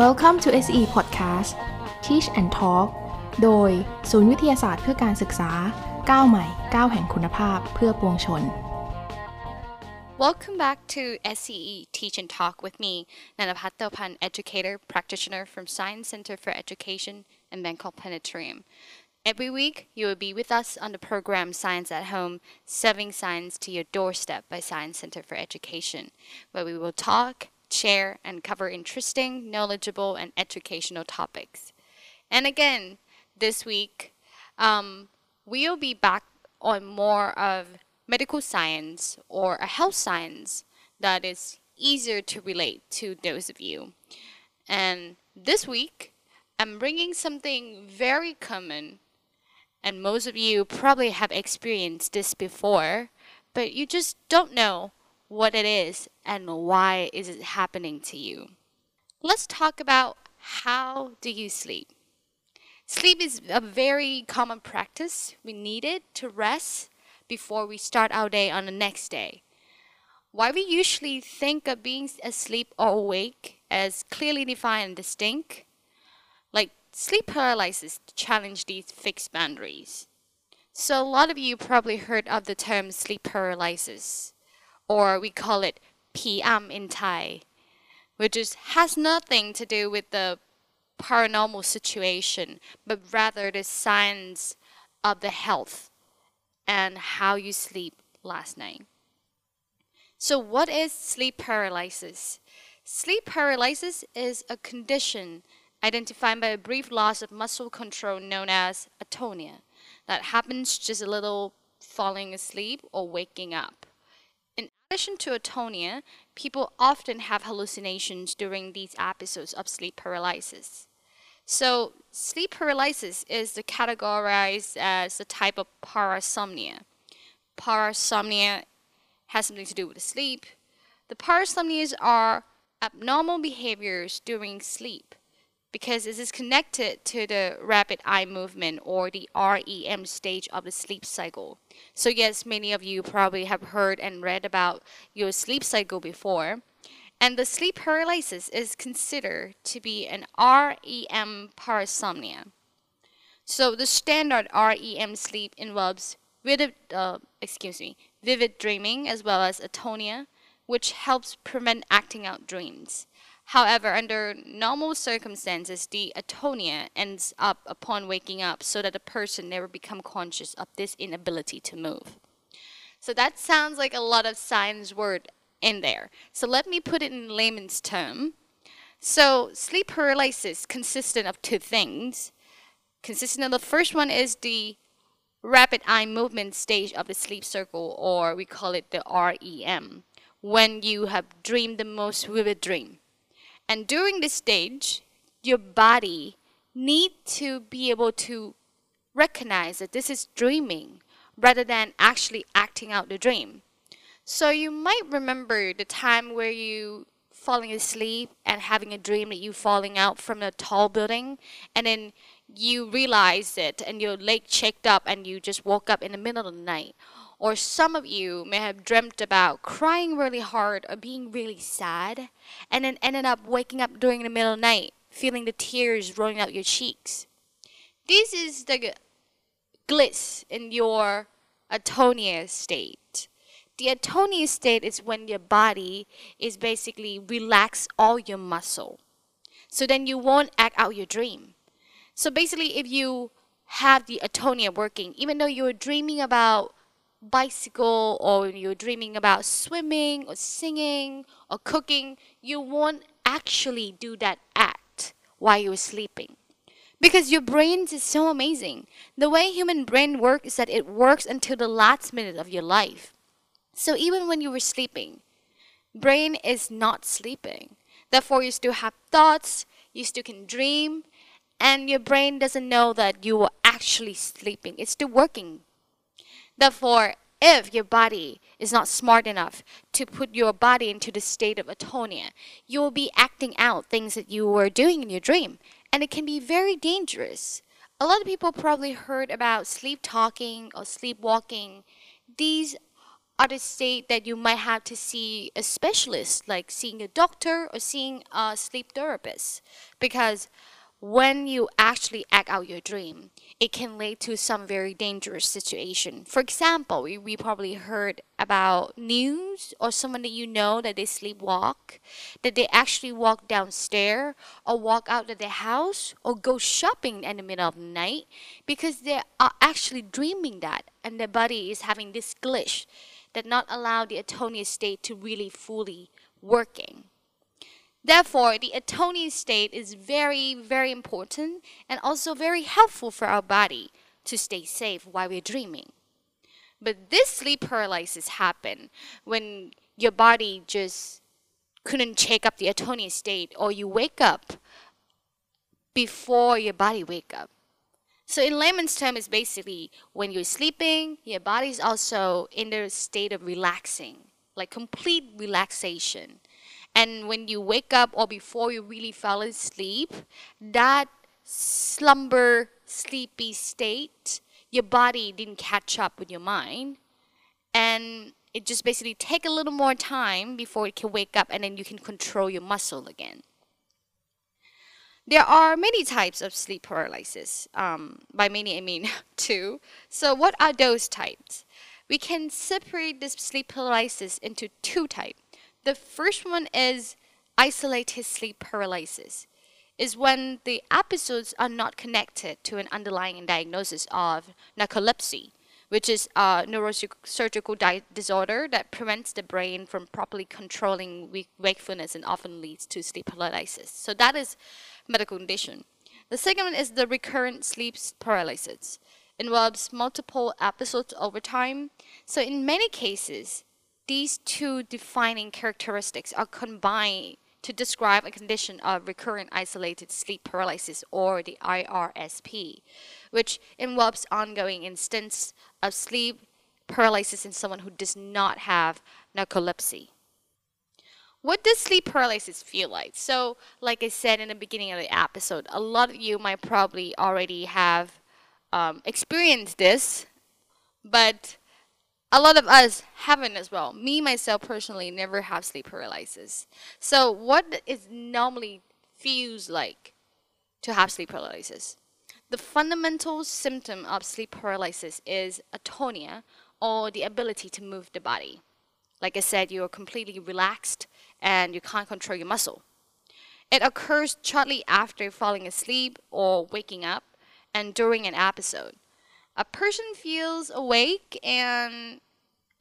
Welcome to SE Podcast Teach and Talk โดยศูนย์วิทยาศาสตร์เพื่อการศึกษาก้าวใหม่ก้าวแห่งคุณภาพเพื่อปวงชน Welcome back to SCE Teach and Talk with me, Nanapat Pan, educator, practitioner from Science Center for Education and Bangkok Planetarium. Every week, you will be with us on the program Science at Home, serving science to your doorstep by Science Center for Education, where we will talk, share, and cover interesting, knowledgeable, and educational topics. And again, this week, um, we'll be back on more of medical science or a health science that is easier to relate to those of you. And this week, I'm bringing something very common, and most of you probably have experienced this before, but you just don't know what it is and why is it happening to you. Let's talk about how do you sleep? Sleep is a very common practice. We need it to rest before we start our day on the next day. Why we usually think of being asleep or awake as clearly defined and distinct, like sleep paralysis challenge these fixed boundaries. So a lot of you probably heard of the term sleep paralysis, or we call it PM in Thai, which is, has nothing to do with the paranormal situation, but rather the signs of the health and how you sleep last night. So, what is sleep paralysis? Sleep paralysis is a condition identified by a brief loss of muscle control known as atonia that happens just a little falling asleep or waking up. In addition to atonia, people often have hallucinations during these episodes of sleep paralysis. So, sleep paralysis is categorized as a type of parasomnia. Parasomnia has something to do with sleep. The parasomnias are abnormal behaviors during sleep because this is connected to the rapid eye movement or the REM stage of the sleep cycle. So, yes, many of you probably have heard and read about your sleep cycle before. And the sleep paralysis is considered to be an REM parasomnia. So the standard REM sleep involves vivid, uh, excuse me, vivid dreaming as well as atonia, which helps prevent acting out dreams. However, under normal circumstances, the atonia ends up upon waking up so that the person never become conscious of this inability to move. So that sounds like a lot of science word in there. So let me put it in layman's term. So sleep paralysis consistent of two things. Consistent of the first one is the rapid eye movement stage of the sleep cycle, or we call it the REM, when you have dreamed the most vivid dream. And during this stage, your body need to be able to recognize that this is dreaming rather than actually acting out the dream. So you might remember the time where you falling asleep and having a dream that you falling out from a tall building and then you realize it and your leg checked up and you just woke up in the middle of the night. Or some of you may have dreamt about crying really hard or being really sad and then ended up waking up during the middle of the night feeling the tears rolling out your cheeks. This is the glitz in your atonia state. The atonia state is when your body is basically relax all your muscle. So then you won't act out your dream. So basically if you have the atonia working, even though you're dreaming about bicycle or you're dreaming about swimming or singing or cooking, you won't actually do that act while you're sleeping. Because your brain is so amazing. The way human brain works is that it works until the last minute of your life. So even when you were sleeping, brain is not sleeping. Therefore, you still have thoughts, you still can dream, and your brain doesn't know that you were actually sleeping. It's still working. Therefore, if your body is not smart enough to put your body into the state of atonia, you will be acting out things that you were doing in your dream, and it can be very dangerous. A lot of people probably heard about sleep talking or sleepwalking. These are the state that you might have to see a specialist, like seeing a doctor or seeing a sleep therapist. Because when you actually act out your dream, it can lead to some very dangerous situation. For example, we, we probably heard about news or someone that you know that they sleepwalk, that they actually walk downstairs or walk out of their house or go shopping in the middle of the night because they are actually dreaming that and their body is having this glitch that not allow the atonia state to really fully working. Therefore, the atonian state is very, very important and also very helpful for our body to stay safe while we're dreaming. But this sleep paralysis happen when your body just couldn't check up the atonian state or you wake up before your body wake up. So in layman's term, it's basically when you're sleeping, your body's also in the state of relaxing, like complete relaxation. And when you wake up or before you really fell asleep, that slumber, sleepy state, your body didn't catch up with your mind. And it just basically take a little more time before it can wake up and then you can control your muscle again. There are many types of sleep paralysis. Um, by many, I mean two. So, what are those types? We can separate this sleep paralysis into two types. The first one is isolated sleep paralysis. Is when the episodes are not connected to an underlying diagnosis of narcolepsy, which is a neurosurgical di- disorder that prevents the brain from properly controlling wakefulness and often leads to sleep paralysis. So that is medical condition. The second one is the recurrent sleep paralysis. Involves multiple episodes over time. So in many cases, these two defining characteristics are combined to describe a condition of recurrent isolated sleep paralysis or the IRSP, which involves ongoing instance of sleep paralysis in someone who does not have narcolepsy. What does sleep paralysis feel like? So, like I said in the beginning of the episode, a lot of you might probably already have um, experienced this, but a lot of us haven't as well. Me myself personally never have sleep paralysis. So what it normally feels like to have sleep paralysis? The fundamental symptom of sleep paralysis is atonia or the ability to move the body. Like I said, you are completely relaxed and you can't control your muscle. It occurs shortly after falling asleep or waking up and during an episode a person feels awake and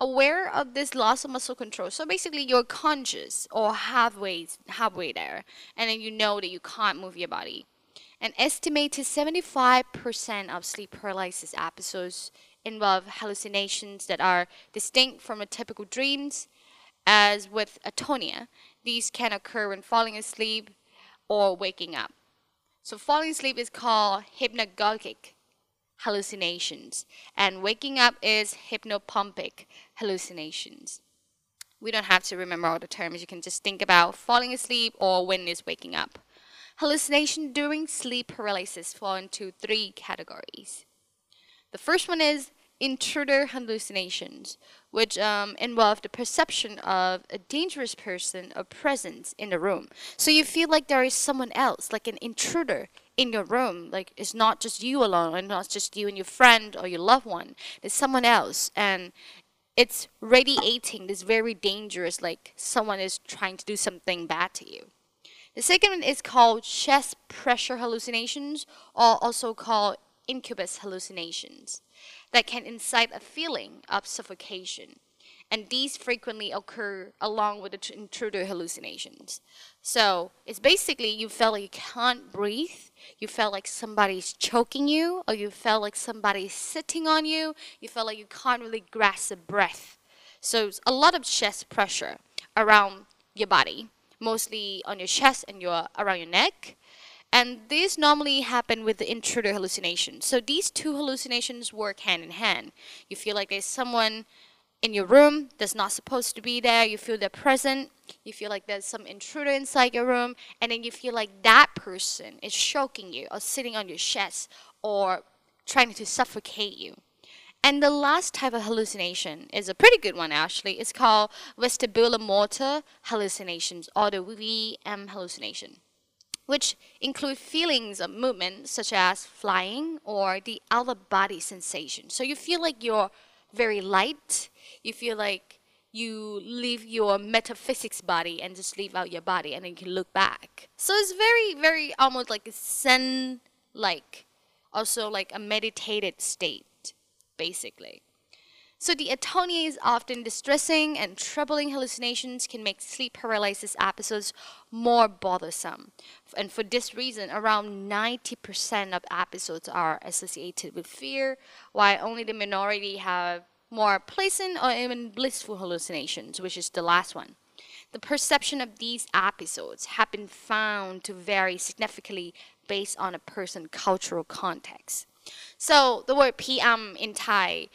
aware of this loss of muscle control. So basically, you're conscious or halfway halfway there, and then you know that you can't move your body. An estimated 75% of sleep paralysis episodes involve hallucinations that are distinct from a typical dreams. As with atonia, these can occur when falling asleep or waking up. So falling asleep is called hypnagogic hallucinations, and waking up is hypnopompic hallucinations. We don't have to remember all the terms, you can just think about falling asleep or when is waking up. Hallucination during sleep paralysis fall into three categories. The first one is intruder hallucinations, which um, involve the perception of a dangerous person or presence in the room. So you feel like there is someone else, like an intruder in your room. Like it's not just you alone, and not just you and your friend or your loved one. It's someone else, and it's radiating this very dangerous, like someone is trying to do something bad to you. The second one is called chest pressure hallucinations, or also called incubus hallucinations, that can incite a feeling of suffocation and these frequently occur along with the intruder hallucinations. So it's basically you feel like you can't breathe, you felt like somebody's choking you, or you felt like somebody's sitting on you, you felt like you can't really grasp a breath. So it's a lot of chest pressure around your body, mostly on your chest and your around your neck. And these normally happen with the intruder hallucination. So these two hallucinations work hand in hand. You feel like there's someone in your room that's not supposed to be there. You feel they're present. You feel like there's some intruder inside your room. And then you feel like that person is choking you or sitting on your chest or trying to suffocate you. And the last type of hallucination is a pretty good one actually. It's called vestibular motor hallucinations or the VM hallucination, which include feelings of movement such as flying or the of body sensation. So you feel like you're very light, you feel like you leave your metaphysics body and just leave out your body and then you can look back. So it's very, very almost like a zen like, also like a meditated state, basically. So the atonia is often distressing and troubling hallucinations can make sleep paralysis episodes more bothersome. And for this reason, around 90% of episodes are associated with fear, while only the minority have more pleasant or even blissful hallucinations, which is the last one. The perception of these episodes have been found to vary significantly based on a person's cultural context. So the word PM in Thai,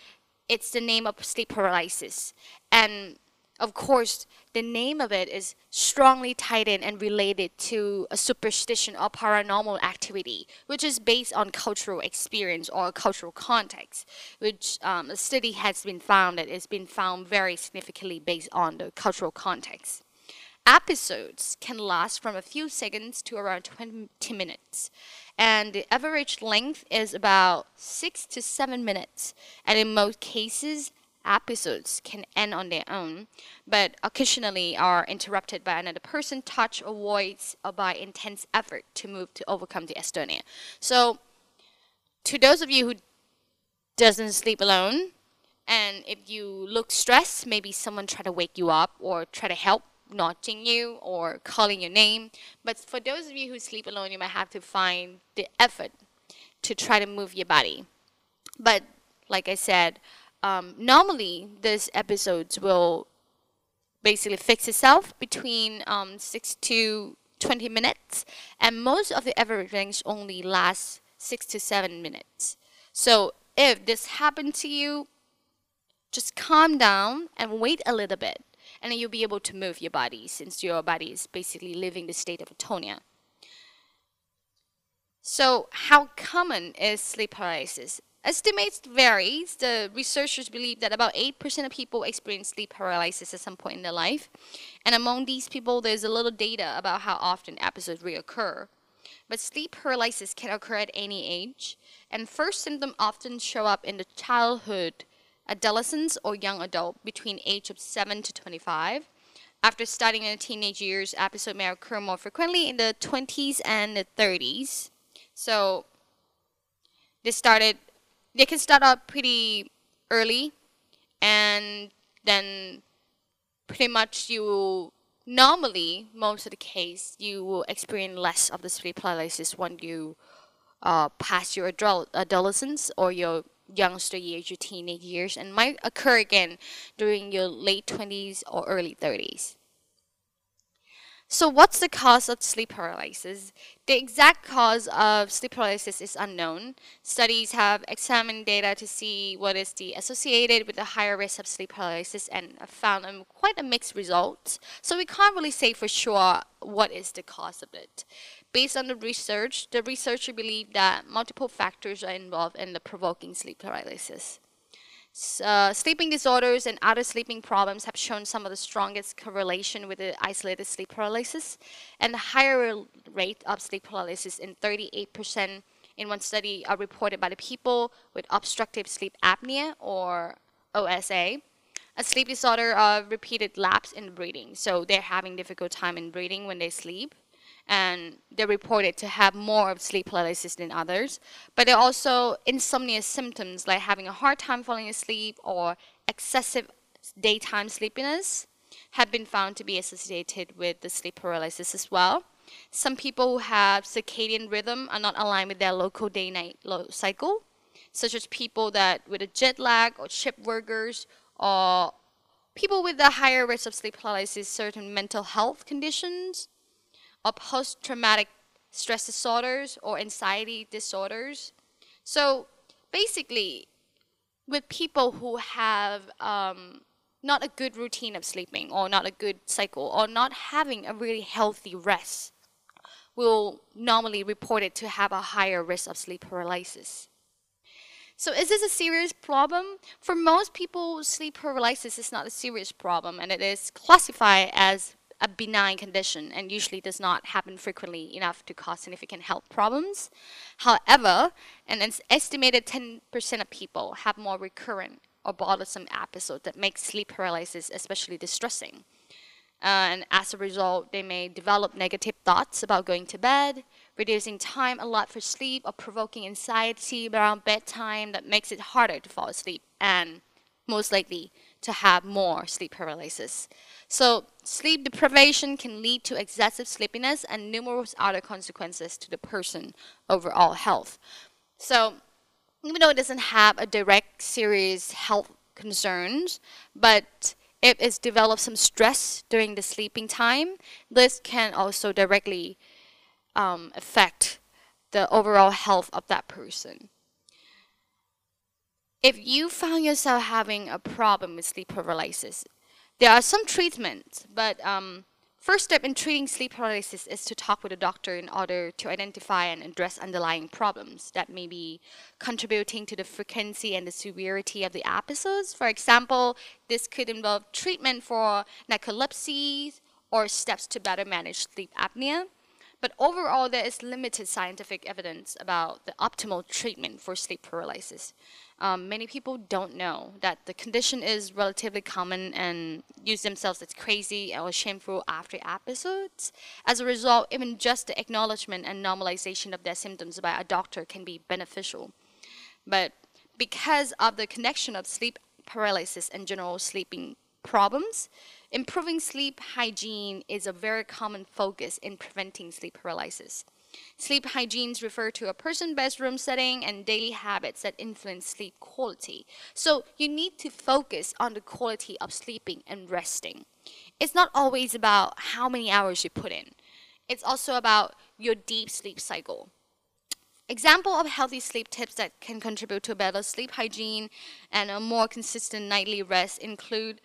it's the name of sleep paralysis. And of course, the name of it is strongly tied in and related to a superstition or paranormal activity, which is based on cultural experience or cultural context, which um, a study has been found that it's been found very significantly based on the cultural context. Episodes can last from a few seconds to around 20 minutes, and the average length is about 6 to 7 minutes, and in most cases, episodes can end on their own, but occasionally are interrupted by another person, touch, or voice, or by intense effort to move to overcome the dystonia. So, to those of you who doesn't sleep alone, and if you look stressed, maybe someone try to wake you up or try to help nudging you or calling your name. But for those of you who sleep alone, you might have to find the effort to try to move your body. But like I said, um, normally these episodes will basically fix itself between um, 6 to 20 minutes and most of the average range only lasts 6 to 7 minutes so if this happened to you just calm down and wait a little bit and you'll be able to move your body since your body is basically living the state of atonia so how common is sleep paralysis Estimates vary. The researchers believe that about 8% of people experience sleep paralysis at some point in their life. And among these people, there's a little data about how often episodes reoccur. But sleep paralysis can occur at any age, and first symptoms often show up in the childhood, adolescence, or young adult between age of 7 to 25. After starting in the teenage years, episodes may occur more frequently in the 20s and the 30s. So this started they can start out pretty early and then pretty much you normally most of the case you will experience less of the sleep paralysis when you uh, pass your adolescence or your youngster years your teenage years and might occur again during your late 20s or early 30s so what's the cause of sleep paralysis? The exact cause of sleep paralysis is unknown. Studies have examined data to see what is the associated with the higher risk of sleep paralysis and have found um, quite a mixed result. So we can't really say for sure what is the cause of it. Based on the research, the researcher believe that multiple factors are involved in the provoking sleep paralysis. Uh, sleeping disorders and other sleeping problems have shown some of the strongest correlation with the isolated sleep paralysis and the higher rate of sleep paralysis in 38% in one study are reported by the people with obstructive sleep apnea or OSA, a sleep disorder of repeated lapse in breathing. So they're having difficult time in breathing when they sleep and they're reported to have more of sleep paralysis than others. But there are also insomnia symptoms like having a hard time falling asleep or excessive daytime sleepiness have been found to be associated with the sleep paralysis as well. Some people who have circadian rhythm are not aligned with their local day-night cycle, such as people that with a jet lag or shift workers or people with a higher risk of sleep paralysis, certain mental health conditions, or post-traumatic stress disorders or anxiety disorders. So basically, with people who have um, not a good routine of sleeping or not a good cycle or not having a really healthy rest will normally report it to have a higher risk of sleep paralysis. So is this a serious problem? For most people, sleep paralysis is not a serious problem and it is classified as a benign condition and usually does not happen frequently enough to cause significant health problems. However, an estimated 10% of people have more recurrent or bothersome episodes that make sleep paralysis especially distressing. Uh, and as a result, they may develop negative thoughts about going to bed, reducing time a lot for sleep, or provoking anxiety around bedtime that makes it harder to fall asleep, and most likely to have more sleep paralysis. So, sleep deprivation can lead to excessive sleepiness and numerous other consequences to the person overall health. So, even though it doesn't have a direct serious health concerns, but if it's developed some stress during the sleeping time, this can also directly um, affect the overall health of that person. If you found yourself having a problem with sleep paralysis, there are some treatments, but um, First step in treating sleep paralysis is to talk with a doctor in order to identify and address underlying problems that may be contributing to the frequency and the severity of the episodes. For example, this could involve treatment for narcolepsy or steps to better manage sleep apnea. But overall, there is limited scientific evidence about the optimal treatment for sleep paralysis. Um, many people don't know that the condition is relatively common and use themselves as crazy or shameful after episodes. As a result, even just the acknowledgement and normalization of their symptoms by a doctor can be beneficial. But because of the connection of sleep paralysis and general sleeping problems, improving sleep hygiene is a very common focus in preventing sleep paralysis. Sleep hygienes refer to a person's bedroom setting and daily habits that influence sleep quality. So you need to focus on the quality of sleeping and resting. It's not always about how many hours you put in. It's also about your deep sleep cycle. Example of healthy sleep tips that can contribute to better sleep hygiene and a more consistent nightly rest include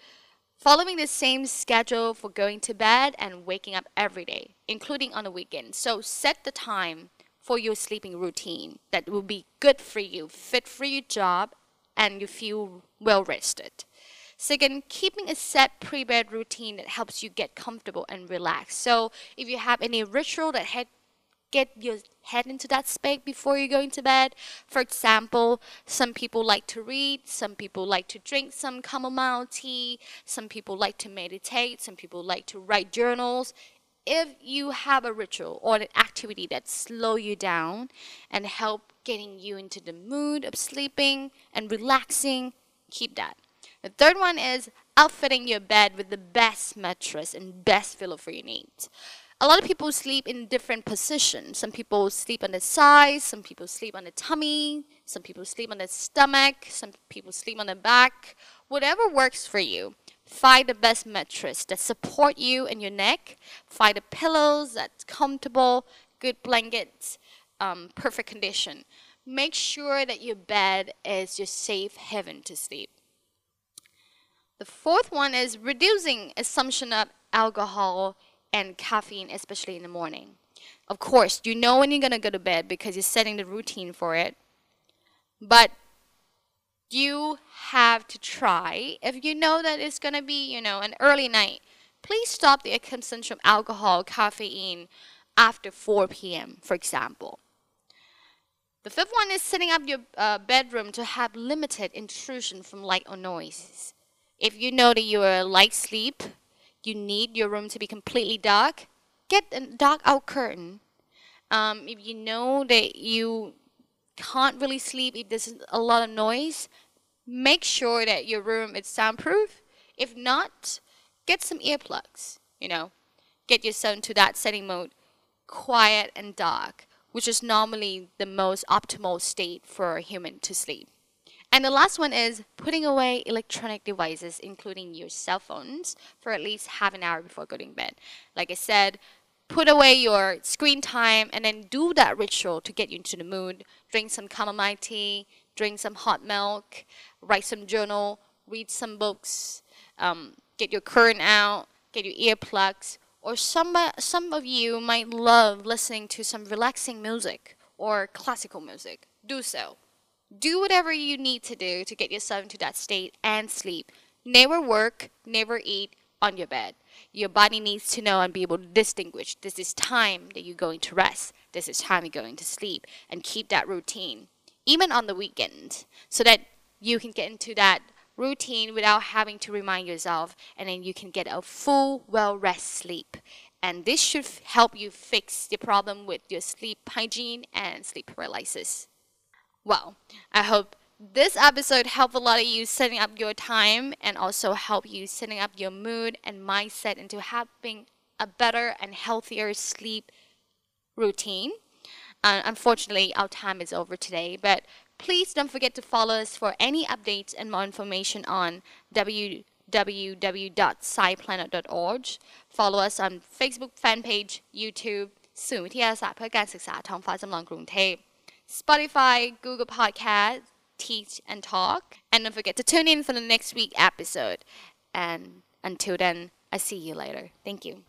following the same schedule for going to bed and waking up every day, including on the weekend. So set the time for your sleeping routine that will be good for you, fit for your job, and you feel well rested. Second, keeping a set pre-bed routine that helps you get comfortable and relax. So if you have any ritual that get your head into that space before you're going to bed. For example, some people like to read, some people like to drink some chamomile tea, some people like to meditate, some people like to write journals. If you have a ritual or an activity that slow you down and help getting you into the mood of sleeping and relaxing, keep that. The third one is outfitting your bed with the best mattress and best pillow for your needs a lot of people sleep in different positions. Some people sleep on the side, some people sleep on the tummy, some people sleep on the stomach, some people sleep on the back. Whatever works for you. Find the best mattress that support you and your neck. Find the pillows that's comfortable, good blankets, um, perfect condition. Make sure that your bed is your safe haven to sleep. The fourth one is reducing assumption of alcohol and caffeine, especially in the morning. Of course, you know when you're going to go to bed because you're setting the routine for it. But you have to try. If you know that it's going to be, you know, an early night, please stop the consumption of alcohol, caffeine after 4 p.m., for example. The fifth one is setting up your uh, bedroom to have limited intrusion from light or noise. If you know that you are a light sleep, you need your room to be completely dark, get a dark out curtain. Um, if you know that you can't really sleep if there's a lot of noise, make sure that your room is soundproof. If not, get some earplugs, you know. Get yourself into that setting mode, quiet and dark, which is normally the most optimal state for a human to sleep. And the last one is putting away electronic devices, including your cell phones, for at least half an hour before going to bed. Like I said, put away your screen time and then do that ritual to get you into the mood. Drink some chamomile tea, drink some hot milk, write some journal, read some books, um, get your current out, get your earplugs. Or some, some of you might love listening to some relaxing music or classical music. Do so Do whatever you need to do to get yourself into that state and sleep. Never work, never eat on your bed. Your body needs to know and be able to distinguish this is time that you're going to rest, this is time you're going to sleep, and keep that routine, even on the weekend, so that you can get into that routine without having to remind yourself, and then you can get a full, well rest sleep. And this should help you fix the problem with your sleep hygiene and sleep paralysis. Well, I hope this episode helped a lot of you setting up your time and also help you setting up your mood and mindset into having a better and healthier sleep routine. Uh, unfortunately, our time is over today, but please don't forget to follow us for any updates and more information on www.sciplanet.org. Follow us on Facebook fan page, YouTube, ศูนย์วิทยาศาสตร์เพื่อการศึกษาท้องฟ้าจำลองกรุงเทพ Spotify, Google Podcast, Teach and Talk. And don't forget to tune in for the next week episode. And until then, I see you later. Thank you.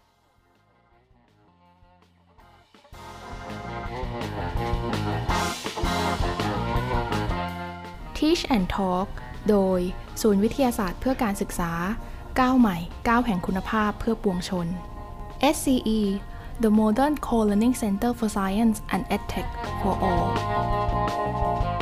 Teach and Talk โดย ศูนย์วิทยาศาสตร์เพื่อการศึกษา ก้าวใหม่ก้าวแห่งคุณภาพเพื่อปวงชน SCE the Modern Co-Learning Center for Science and EdTech for All